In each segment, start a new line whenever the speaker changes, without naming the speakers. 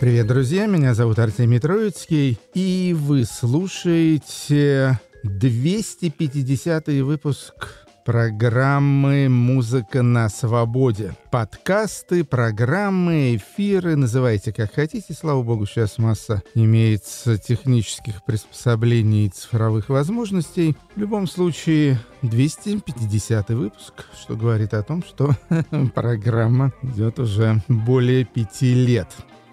Привет, друзья, меня зовут Артемий Троицкий, и вы слушаете 250 выпуск программы «Музыка на свободе». Подкасты, программы, эфиры, называйте как хотите. Слава богу, сейчас масса имеется технических приспособлений и цифровых возможностей. В любом случае, 250 выпуск, что говорит о том, что программа идет уже более пяти лет.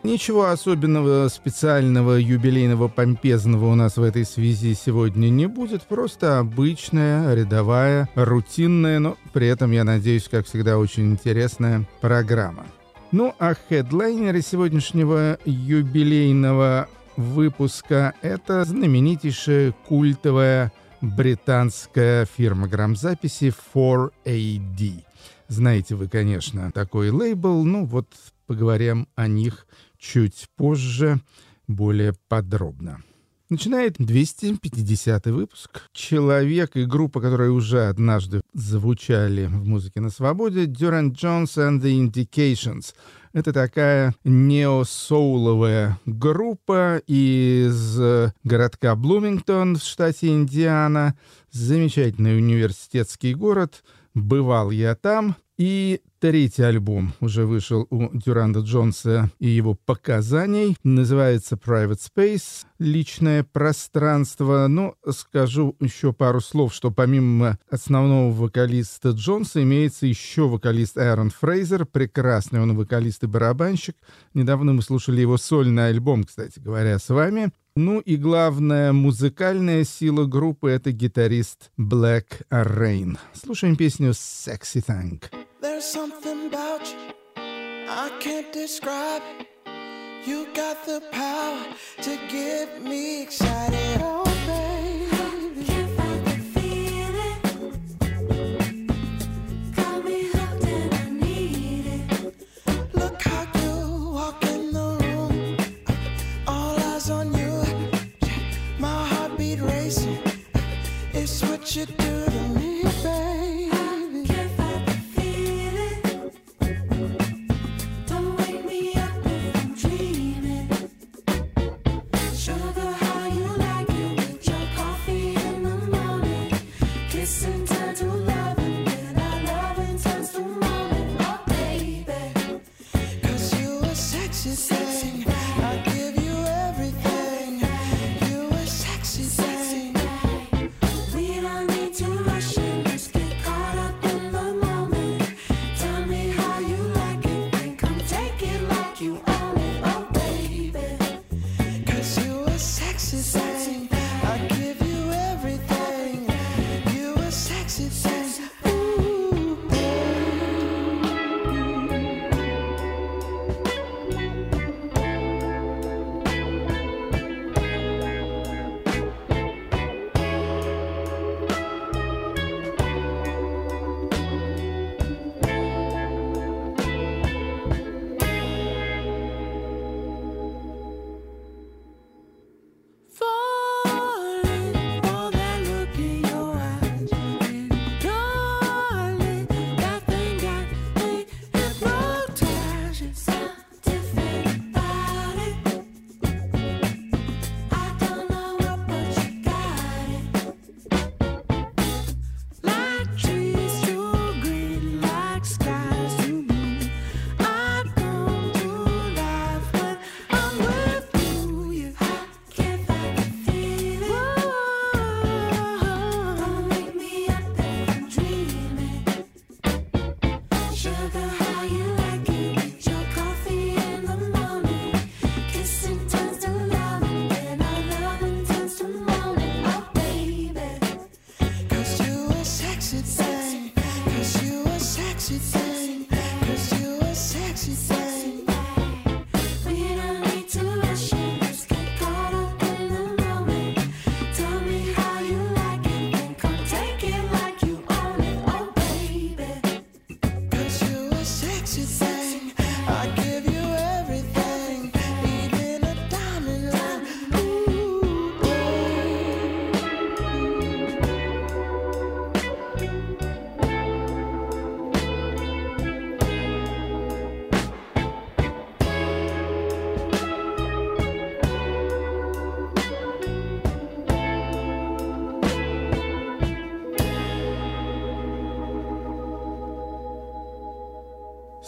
Ничего особенного, специального, юбилейного, помпезного у нас в этой связи сегодня не будет. Просто обычная, рядовая, рутинная, но при этом, я надеюсь, как всегда, очень интересная программа. Ну а хедлайнеры сегодняшнего юбилейного выпуска — это знаменитейшая культовая британская фирма грамзаписи 4AD. Знаете вы, конечно, такой лейбл, ну вот поговорим о них чуть позже, более подробно. Начинает 250 выпуск. Человек и группа, которые уже однажды звучали в музыке на свободе, Durant Jones and the Indications. Это такая неосоуловая группа из городка Блумингтон в штате Индиана. Замечательный университетский город. Бывал я там. И Третий альбом уже вышел у Дюранда Джонса и его показаний. Называется Private Space, личное пространство. Но скажу еще пару слов, что помимо основного вокалиста Джонса имеется еще вокалист Аарон Фрейзер. Прекрасный он вокалист и барабанщик. Недавно мы слушали его сольный альбом, кстати говоря, с вами. Ну и главная музыкальная сила группы — это гитарист Black Rain. Слушаем песню «Sexy Thing».
There's something about you I can't describe. You got the power to get me excited. Oh,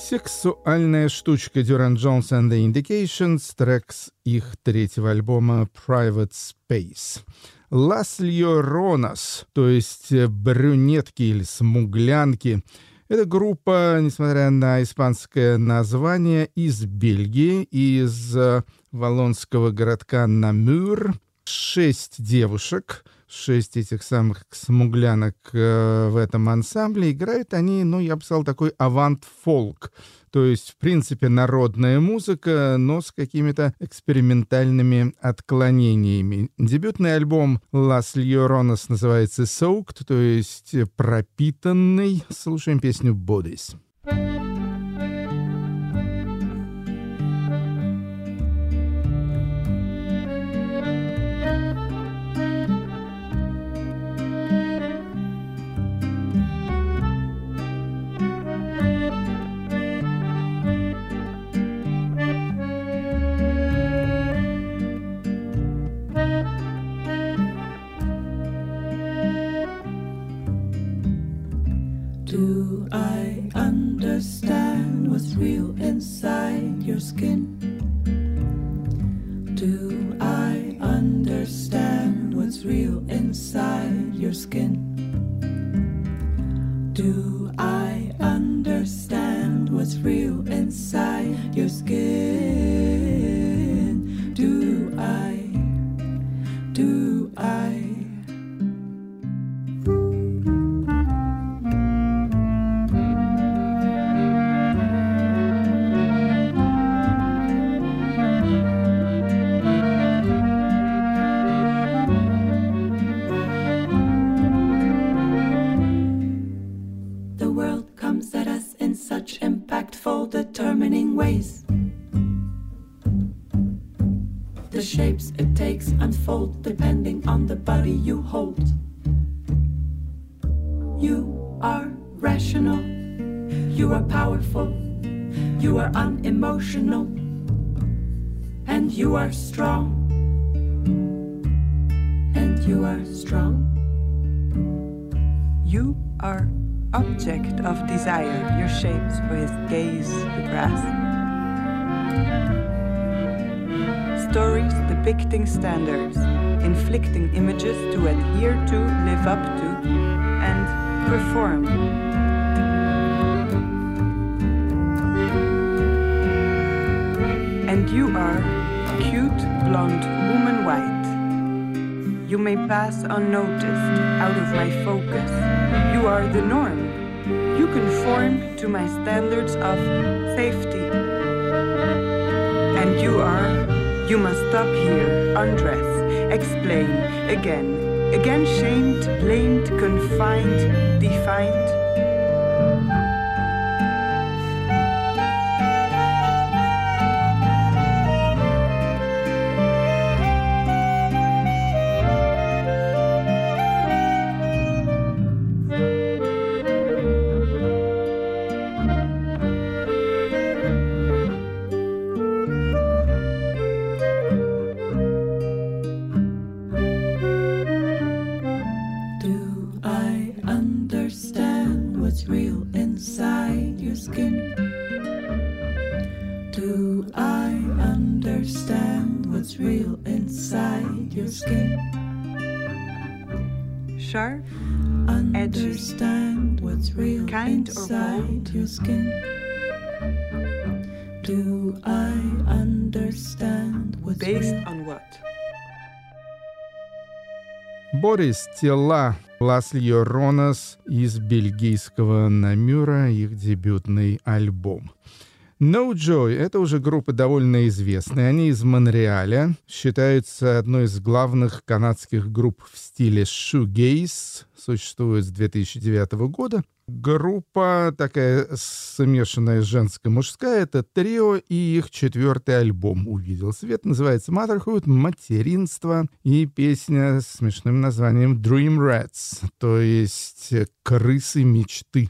Сексуальная штучка Duran Jones and the Indications, трек с их третьего альбома Private Space. Лас Ронас, то есть брюнетки или смуглянки, эта группа, несмотря на испанское название, из Бельгии, из э, валонского городка Намюр. Шесть девушек — шесть этих самых смуглянок э, в этом ансамбле. Играют они, ну, я бы сказал, такой авант-фолк. То есть, в принципе, народная музыка, но с какими-то экспериментальными отклонениями. Дебютный альбом «Las Lloronas» называется «Soaked», то есть «пропитанный». Слушаем песню «Bodies».
Do I understand what's real inside your skin? Do I understand what's real inside your skin? Do I understand what's real inside your skin?
Unnoticed, out of my focus. You are the norm. You conform to my standards of safety. And you are, you must stop here, undress, explain, again, again shamed, blamed, confined, defined.
Your skin? Do I understand what's
based
real?
on what?
Борис Тела Лас Ронас из бельгийского Намюра, их дебютный альбом. No Joy — это уже группа довольно известная. Они из Монреаля, считаются одной из главных канадских групп в стиле shoegaze, существует с 2009 года. Группа такая смешанная женская-мужская, это трио, и их четвертый альбом увидел свет, называется Motherhood, материнство, и песня с смешным названием Dream Rats, то есть крысы мечты.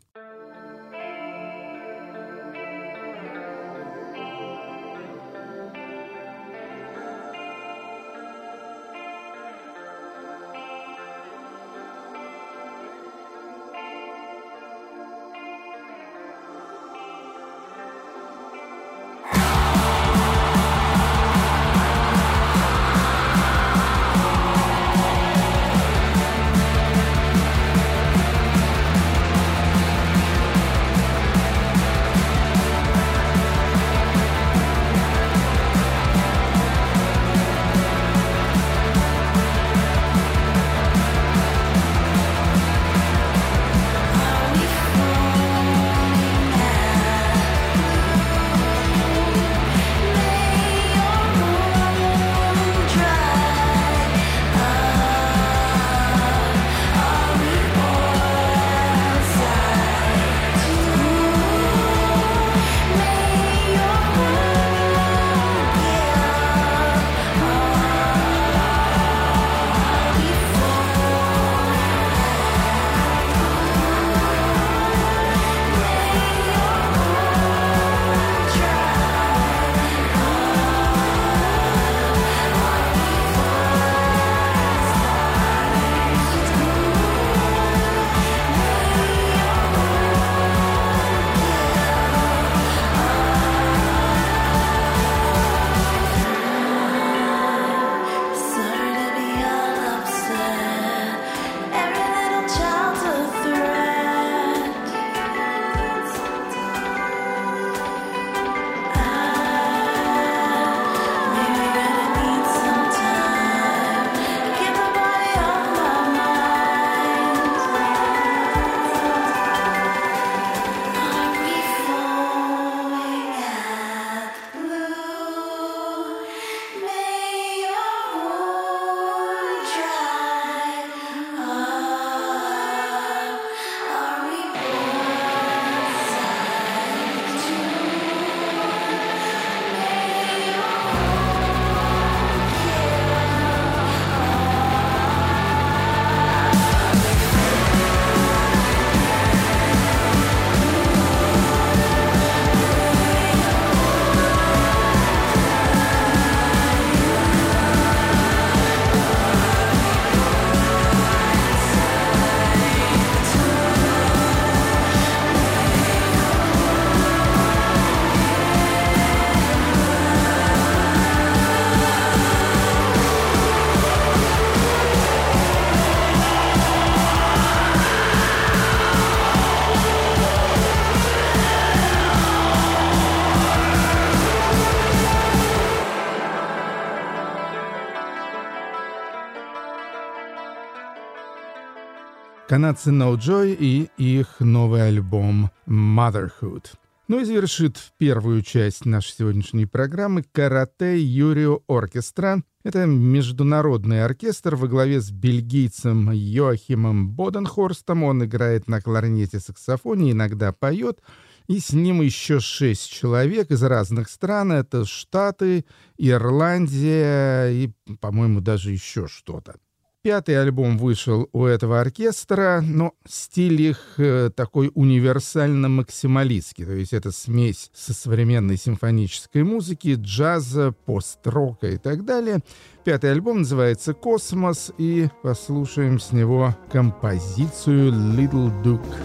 Канадцы No Joy и их новый альбом Motherhood. Ну и завершит первую часть нашей сегодняшней программы «Карате Юрио Оркестра». Это международный оркестр во главе с бельгийцем Йоахимом Боденхорстом. Он играет на кларнете, саксофоне, иногда поет. И с ним еще шесть человек из разных стран. Это Штаты, Ирландия и, по-моему, даже еще что-то. Пятый альбом вышел у этого оркестра, но стиль их э, такой универсально-максималистский, то есть это смесь со современной симфонической музыки, джаза, пост-рока и так далее. Пятый альбом называется «Космос», и послушаем с него композицию «Little Duke».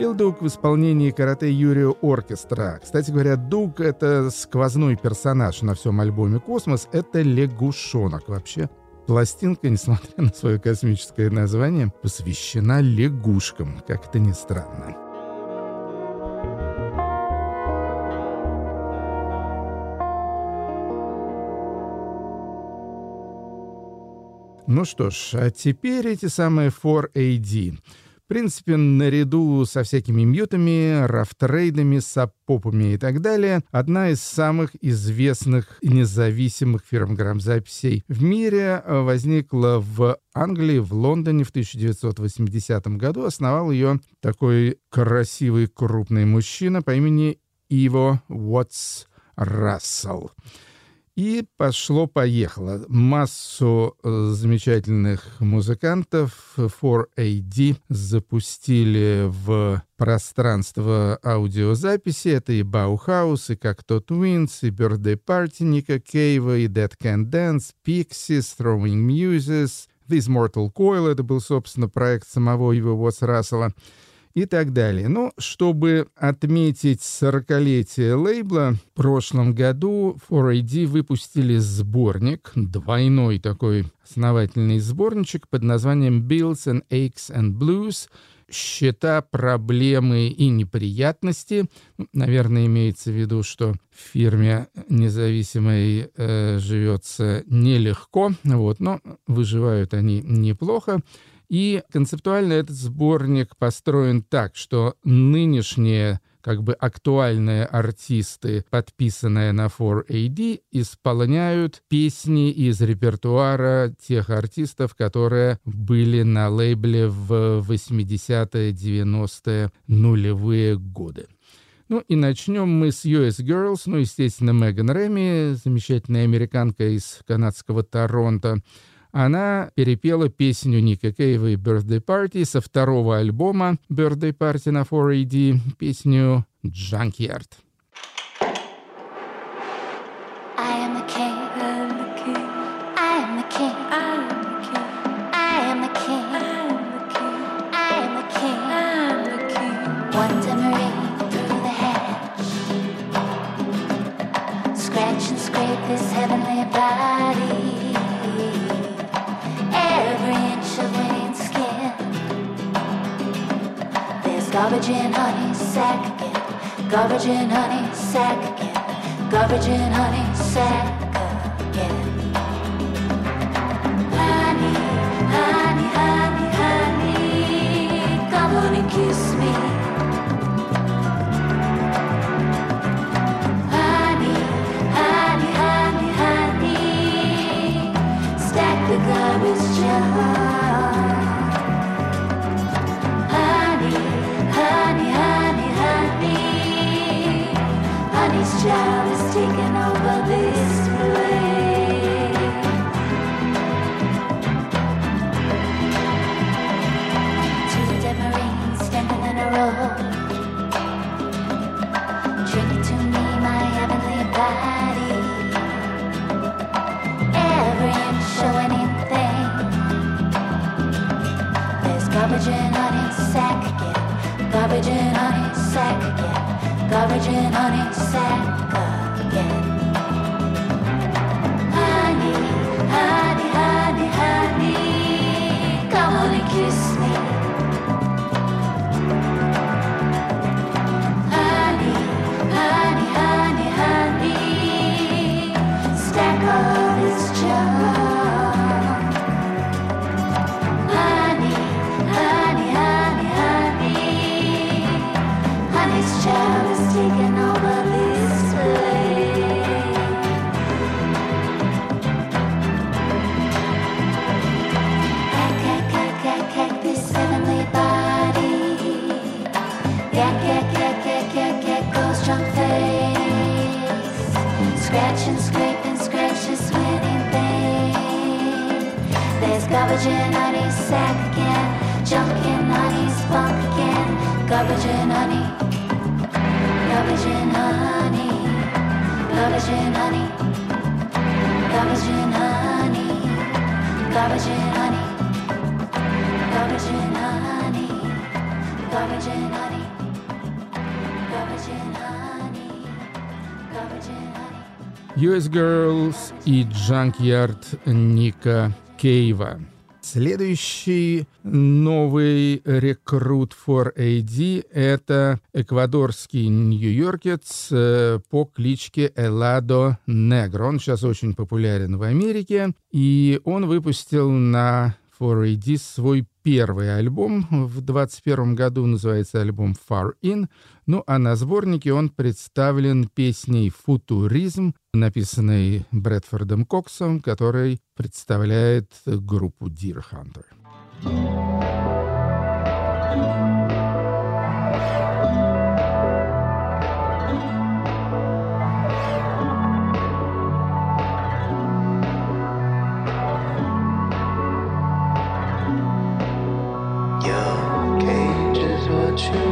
Лил Дуг в исполнении карате Юрио Оркестра. Кстати говоря, Дуг — это сквозной персонаж на всем альбоме «Космос». Это лягушонок вообще. Пластинка, несмотря на свое космическое название, посвящена лягушкам, как это ни странно. Ну что ж, а теперь эти самые 4AD. Принципе, наряду со всякими мьютами, рафтрейдами, саппопами и так далее, одна из самых известных независимых фирм грамзаписей в мире э, возникла в Англии, в Лондоне в 1980 году. Основал ее такой красивый крупный мужчина по имени Иво Уотс Рассел. И пошло-поехало. Массу э, замечательных музыкантов 4AD запустили в пространство аудиозаписи. Это и Bauhaus, и Cocteau Twins, и Birthday Party Ника Кейва, и Dead Can Dance, Pixies, Throwing Muses, This Mortal Coil, это был, собственно, проект самого Ива Уотс Рассела и так далее. Но чтобы отметить 40-летие лейбла, в прошлом году 4AD выпустили сборник, двойной такой основательный сборничек под названием Bills and Aches and Blues — счета, проблемы и неприятности. Ну, Наверное, имеется в виду, что в фирме независимой э, живется нелегко, вот, но выживают они неплохо. И концептуально этот сборник построен так, что нынешние как бы актуальные артисты, подписанные на 4AD, исполняют песни из репертуара тех артистов, которые были на лейбле в 80-е, 90-е, нулевые годы. Ну и начнем мы с US Girls, ну, естественно, Меган Рэми, замечательная американка из канадского Торонто. Она перепела песню Ника Кейва и Birthday Party со второго альбома Birthday Party на 4AD, песню Junkyard.
Garbage in honey sack again. Garbage in honey sack again. Garbage in honey sack again. Honey, honey, honey, honey, come on and kiss me. Honey, honey, honey, honey, stack the. Garbage in honey. Garbage in honey. Garbage in honey. Garbage in honey. Garbage in honey. Garbage in honey.
US Girls и Junkyard Ника Кейва. Следующий новый рекрут for AD — это эквадорский нью-йоркец э, по кличке Эладо Негро. Он сейчас очень популярен в Америке, и он выпустил на 4AD свой первый альбом в 21 году, называется альбом Far In. Ну а на сборнике он представлен песней «Футуризм», написанной Брэдфордом Коксом, который представляет группу Deer Hunter.
You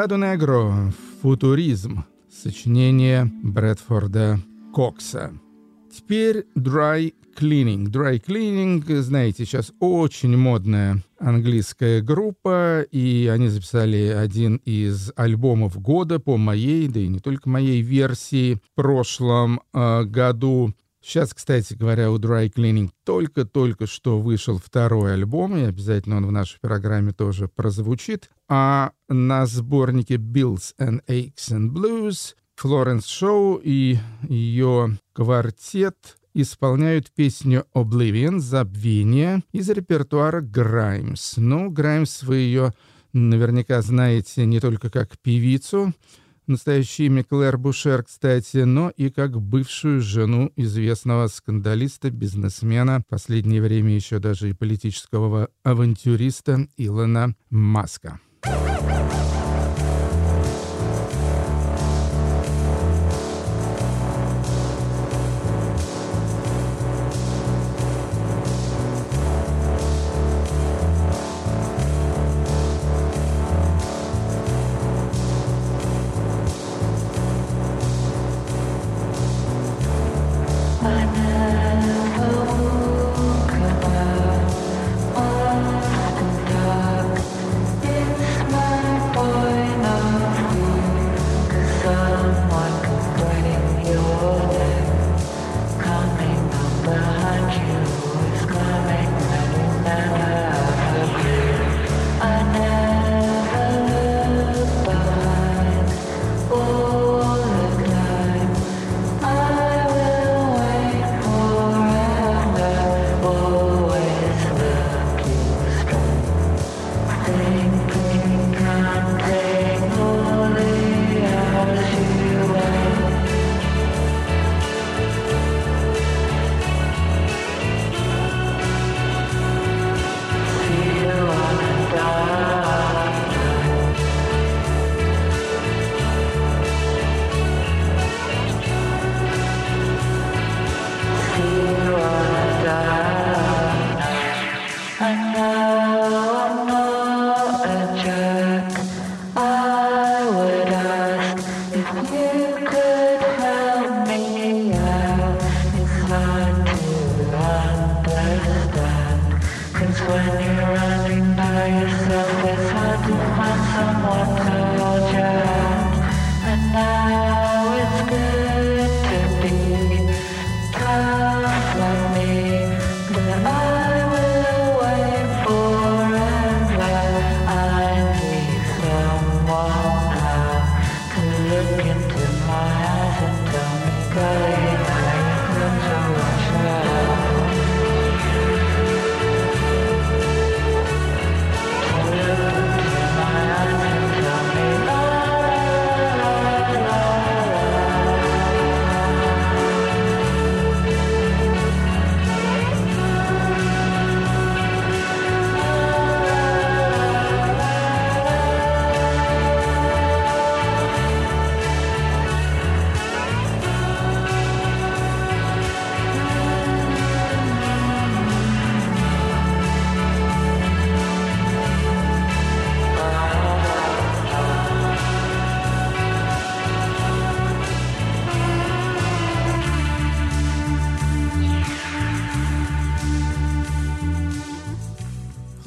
Эладо Негро «Футуризм» сочинение Брэдфорда Кокса. Теперь dry cleaning. Dry cleaning, знаете, сейчас очень модная английская группа, и они записали один из альбомов года по моей, да и не только моей версии в прошлом э, году. Сейчас, кстати говоря, у Dry Cleaning только-только что вышел второй альбом, и обязательно он в нашей программе тоже прозвучит. А на сборнике Bills and Aches and Blues Флоренс Шоу и ее квартет исполняют песню «Oblivion» «Забвение» из репертуара Граймс. Ну, Граймс вы ее наверняка знаете не только как певицу, настоящее имя Клэр Бушер, кстати, но и как бывшую жену известного скандалиста, бизнесмена, в последнее время еще даже и политического авантюриста Илона Маска.
Thank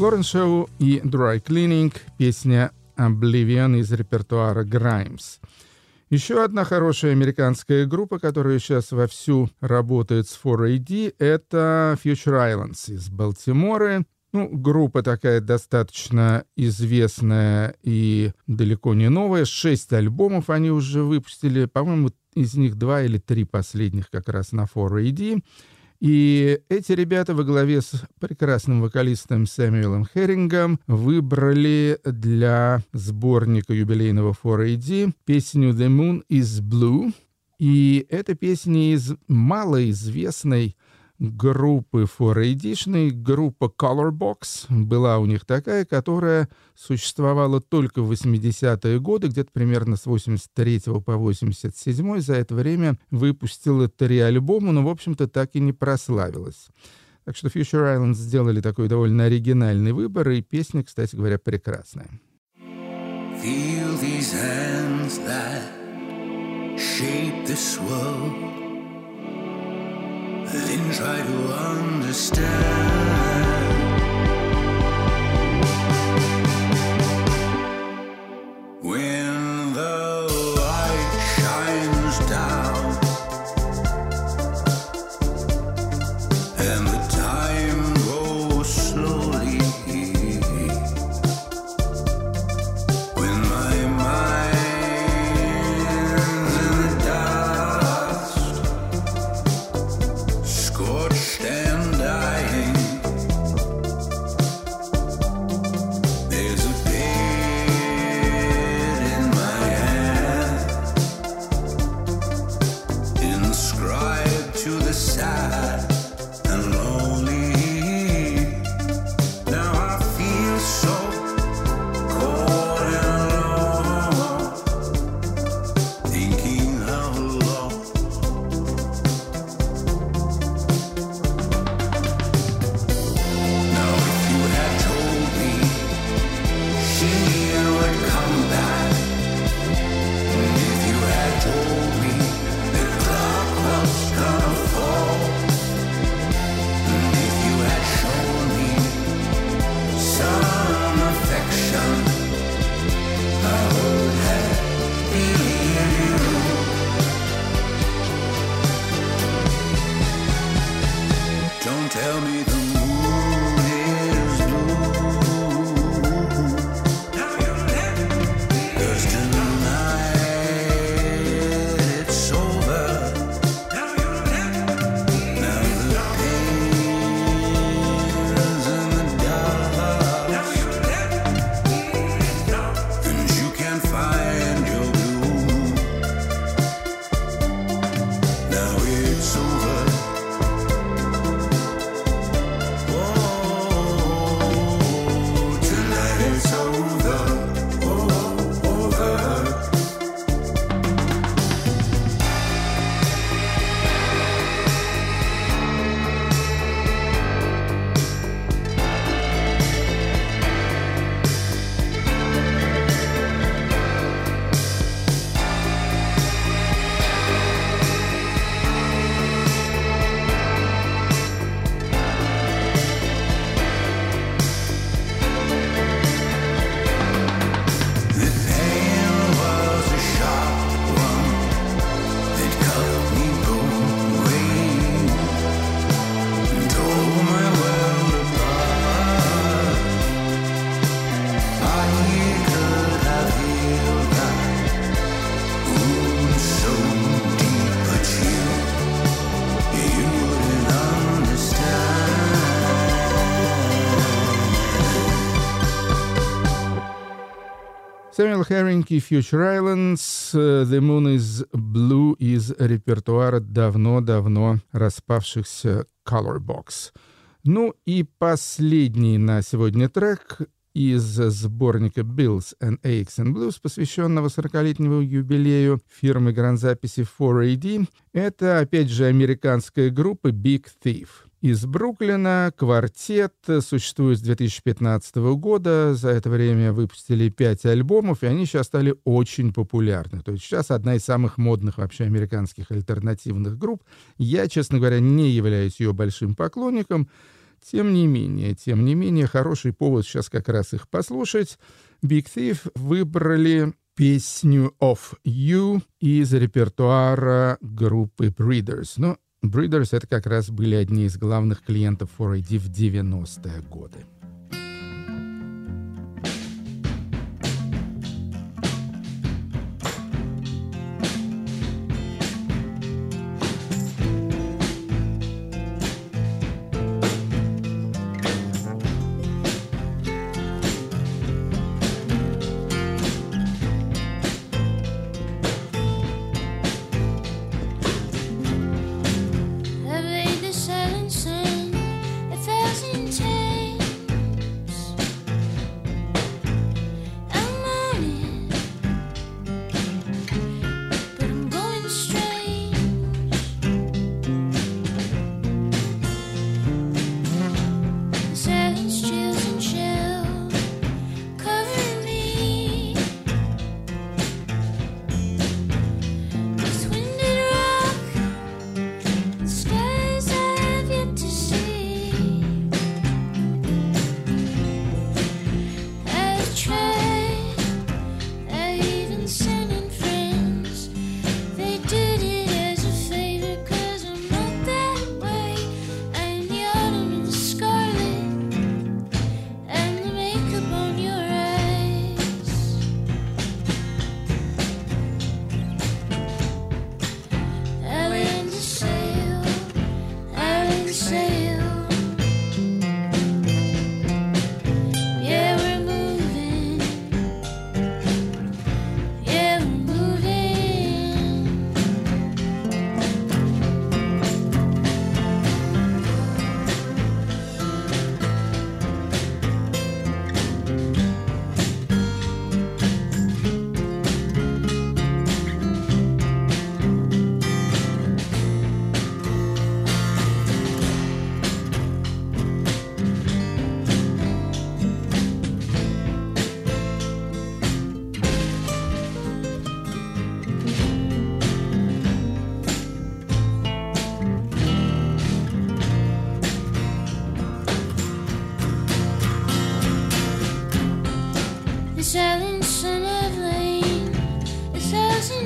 Флоренс Шоу и Dry Cleaning, песня Oblivion из репертуара Grimes. Еще одна хорошая американская группа, которая сейчас вовсю работает с 4AD, это Future Islands из Балтимора. Ну, группа такая достаточно известная и далеко не новая. Шесть альбомов они уже выпустили. По-моему, из них два или три последних как раз на 4AD. И эти ребята во главе с прекрасным вокалистом Сэмюэлом Херингом выбрали для сборника юбилейного 4AD песню «The Moon is Blue». И эта песня из малоизвестной группы 4AD, группа Colorbox. Была у них такая, которая существовала только в 80-е годы, где-то примерно с 83 по 87 За это время выпустила три альбома, но, в общем-то, так и не прославилась. Так что Future Islands сделали такой довольно оригинальный выбор, и песня, кстати говоря, прекрасная.
Feel these hands that shape this world. Then try to understand.
Сэмюэл Херинг и Future Islands э, «The Moon is Blue» из репертуара давно-давно распавшихся Colorbox. Ну и последний на сегодня трек из сборника Bills and Aches and Blues, посвященного 40-летнему юбилею фирмы гранзаписи 4AD. Это, опять же, американская группа Big Thief. Из Бруклина квартет существует с 2015 года. За это время выпустили пять альбомов, и они сейчас стали очень популярны. То есть сейчас одна из самых модных вообще американских альтернативных групп. Я, честно говоря, не являюсь ее большим поклонником. тем не менее, тем не менее, хороший повод сейчас как раз их послушать. Big Thief выбрали песню «Of You» из репертуара группы Breeders. Но Breeders — это как раз были одни из главных клиентов 4AD в 90-е годы.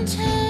winter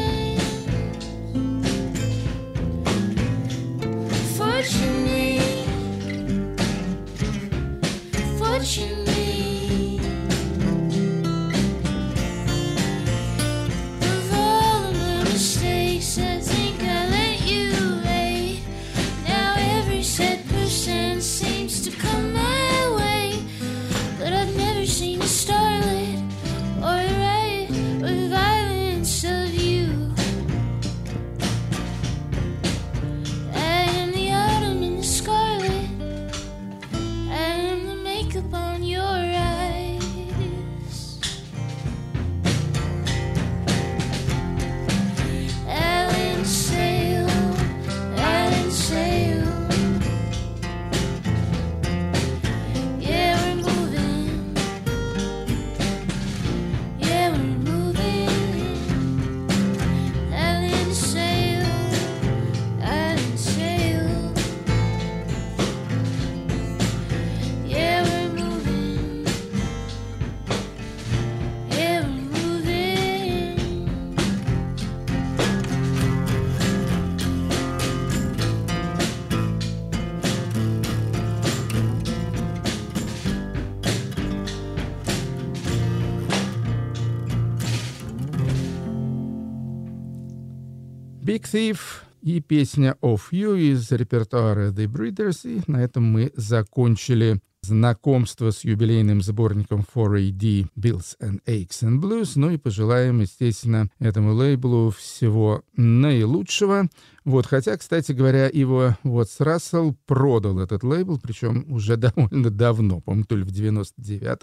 Big Thief и песня Of You из репертуара The Breeders. И на этом мы закончили знакомство с юбилейным сборником 4AD Bills and Aches and Blues. Ну и пожелаем, естественно, этому лейблу всего наилучшего. Вот, хотя, кстати говоря, его вот Рассел продал этот лейбл, причем уже довольно давно, по-моему, то ли в 99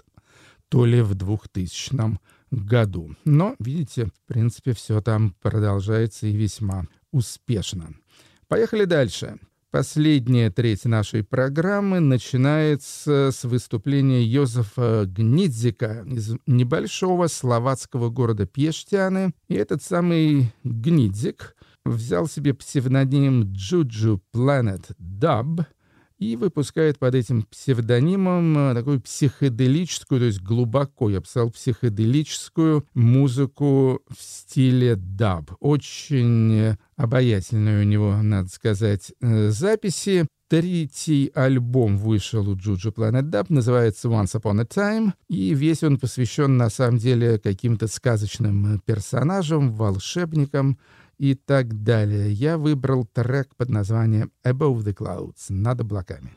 то ли в 2000 году. Но, видите, в принципе, все там продолжается и весьма успешно. Поехали дальше. Последняя треть нашей программы начинается с выступления Йозефа Гнидзика из небольшого словацкого города Пештяны. И этот самый Гнидзик взял себе псевдоним Juju Planet Dub и выпускает под этим псевдонимом э, такую психоделическую, то есть глубоко, я сказал, психоделическую музыку в стиле даб. Очень обаятельные у него, надо сказать, э, записи. Третий альбом вышел у Juju Planet Dub, называется Once Upon a Time, и весь он посвящен, на самом деле, каким-то сказочным персонажам, волшебникам и так далее. Я выбрал трек под названием Above the Clouds, над облаками.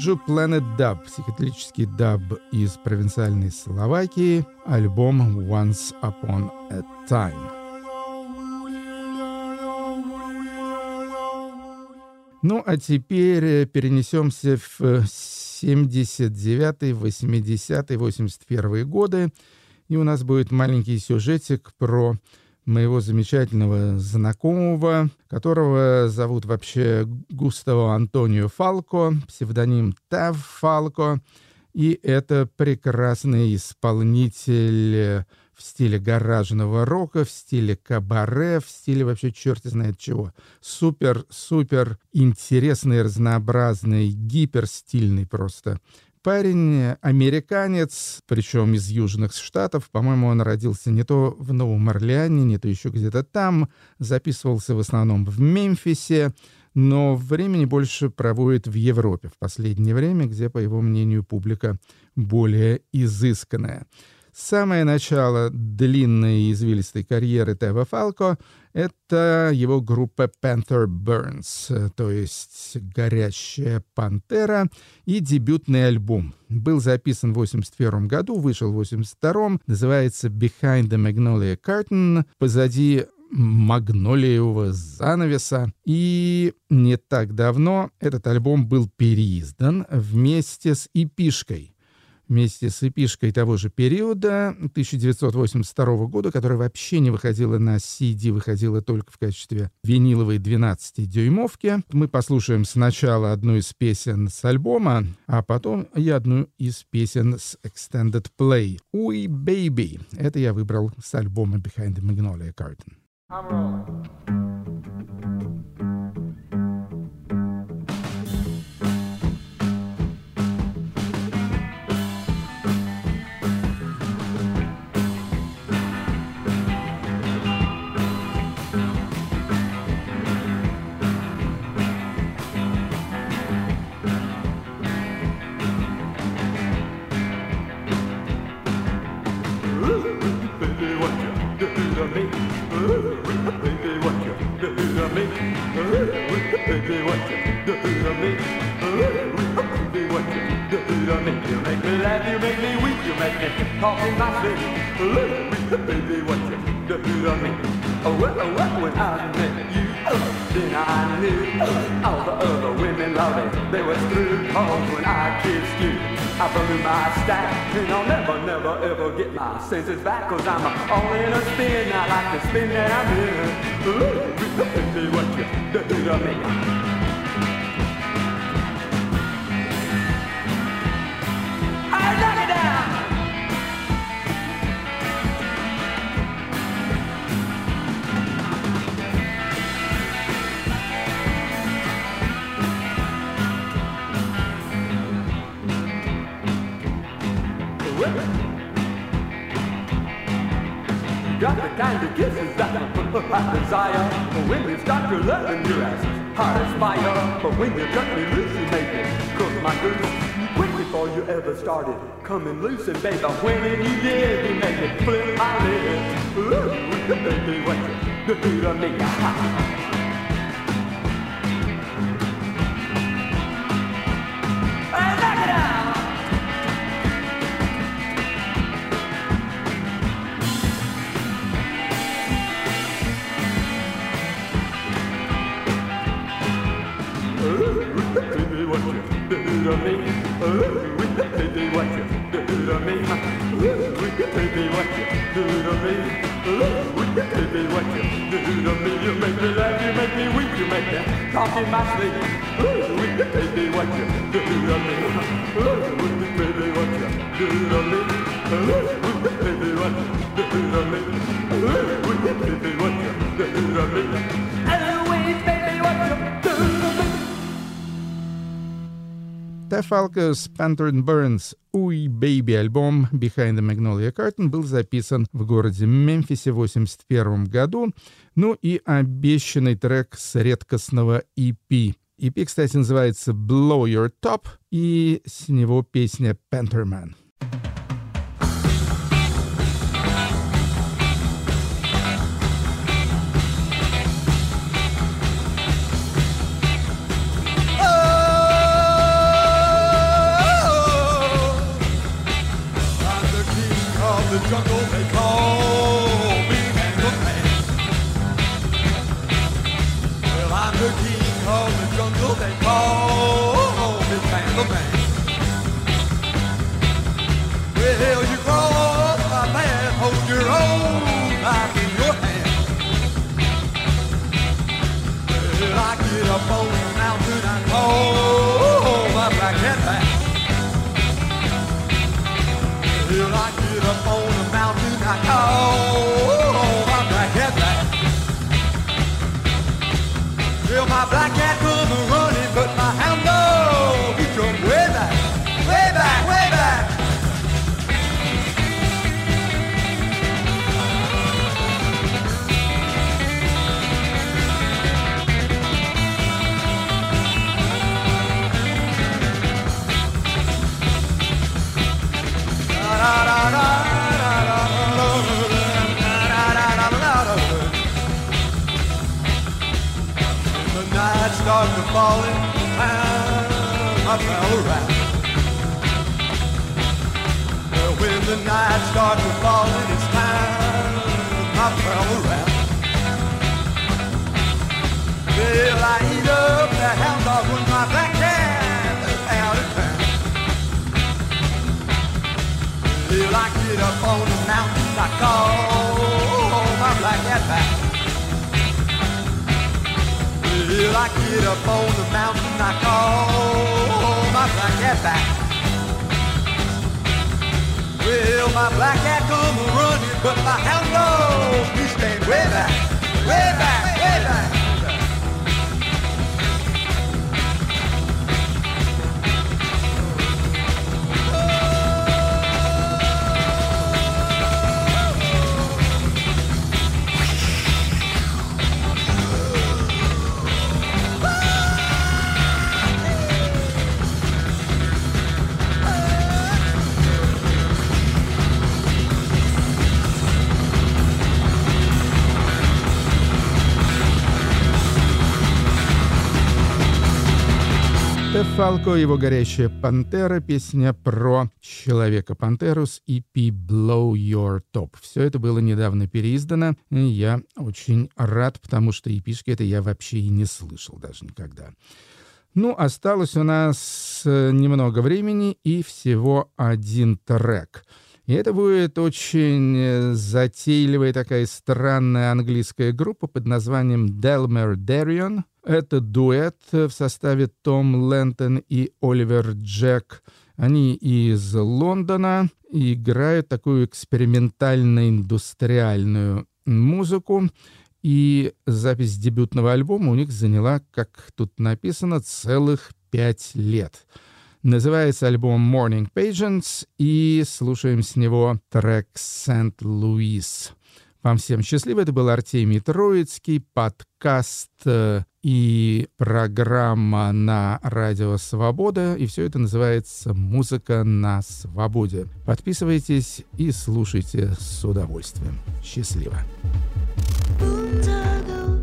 Juju Planet Dub, психоделический даб из провинциальной Словакии, альбом Once Upon a Time. Ну, а теперь перенесемся в 79 80 81 годы, и у нас будет маленький сюжетик про моего замечательного знакомого, которого зовут вообще Густаво Антонио Фалко, псевдоним Тав Фалко, и это прекрасный исполнитель в стиле гаражного рока, в стиле кабаре, в стиле вообще черти знает чего. Супер-супер интересный, разнообразный, гиперстильный просто парень, американец, причем из Южных Штатов. По-моему, он родился не то в Новом Орлеане, не то еще где-то там. Записывался в основном в Мемфисе, но времени больше проводит в Европе в последнее время, где, по его мнению, публика более изысканная. Самое начало длинной и извилистой карьеры Тева Фалко — это его группа Panther Burns, то есть «Горящая пантера» и дебютный альбом. Был записан в 81 году, вышел в 82 называется «Behind the Magnolia Curtain», позади магнолиевого занавеса. И не так давно этот альбом был переиздан вместе с эпишкой. Вместе с эпишкой того же периода, 1982 года, которая вообще не выходила на CD, выходила только в качестве виниловой 12-дюймовки. Мы послушаем сначала одну из песен с альбома, а потом и одну из песен с Extended Play. «Уи, Baby». Это я выбрал с альбома Behind the Magnolia Curtain.
Baby, me? Baby, what you do to me? Baby, what you do to me? Baby, what you do to me? You make me laugh, you make me weep, make me talk in my sleep. Baby, what you do to me? Oh, well, oh, well, when I met you, then I knew all the other women loved it. They were through, cause when I kissed you, I blew my stack, and I'll never, never, ever get my senses back, cause I'm all in a spin. I like to spin that I'm in. Ooh, baby, what you do to me? When you start to loving your ass, hot as fire. But when you cut me loose, you make me cook my goose. Quick before you ever started coming loose, and baby, when you did, you made it flip my lid. Ooh, baby, what you do to me? Baby, what you do to me? You make me laugh, you make me weep, you make me talk in my sleep. Ooh, Baby, what you do to me? Ooh, Baby, what you do to me? Ooh, Baby, what you do to me? Ooh, Baby, what you do to me?
Та Falcos Panther Burns «Уй, Baby» альбом «Behind the Magnolia Curtain» был записан в городе Мемфисе в 1981 году, ну и обещанный трек с редкостного EP. EP, кстати, называется «Blow Your Top», и с него песня «Pantherman».
I'm the jungle,
Фалко, его «Горящая пантера», песня про Человека-пантеру с EP «Blow Your Top». Все это было недавно переиздано, и я очень рад, потому что EP-шки это я вообще и не слышал даже никогда. Ну, осталось у нас э, немного времени и всего один трек. И это будет очень э, затейливая такая странная английская группа под названием Delmer Darion. Это дуэт в составе Том Лэнтон и Оливер Джек. Они из Лондона и играют такую экспериментально-индустриальную музыку. И запись дебютного альбома у них заняла, как тут написано, целых пять лет. Называется альбом Morning Pageants, и слушаем с него трек «Сент-Луис». Вам всем счастливо. Это был Артемий Троицкий, подкаст э, и программа на Радио Свобода. И все это называется «Музыка на свободе». Подписывайтесь и слушайте с удовольствием. Счастливо.
Boondoggle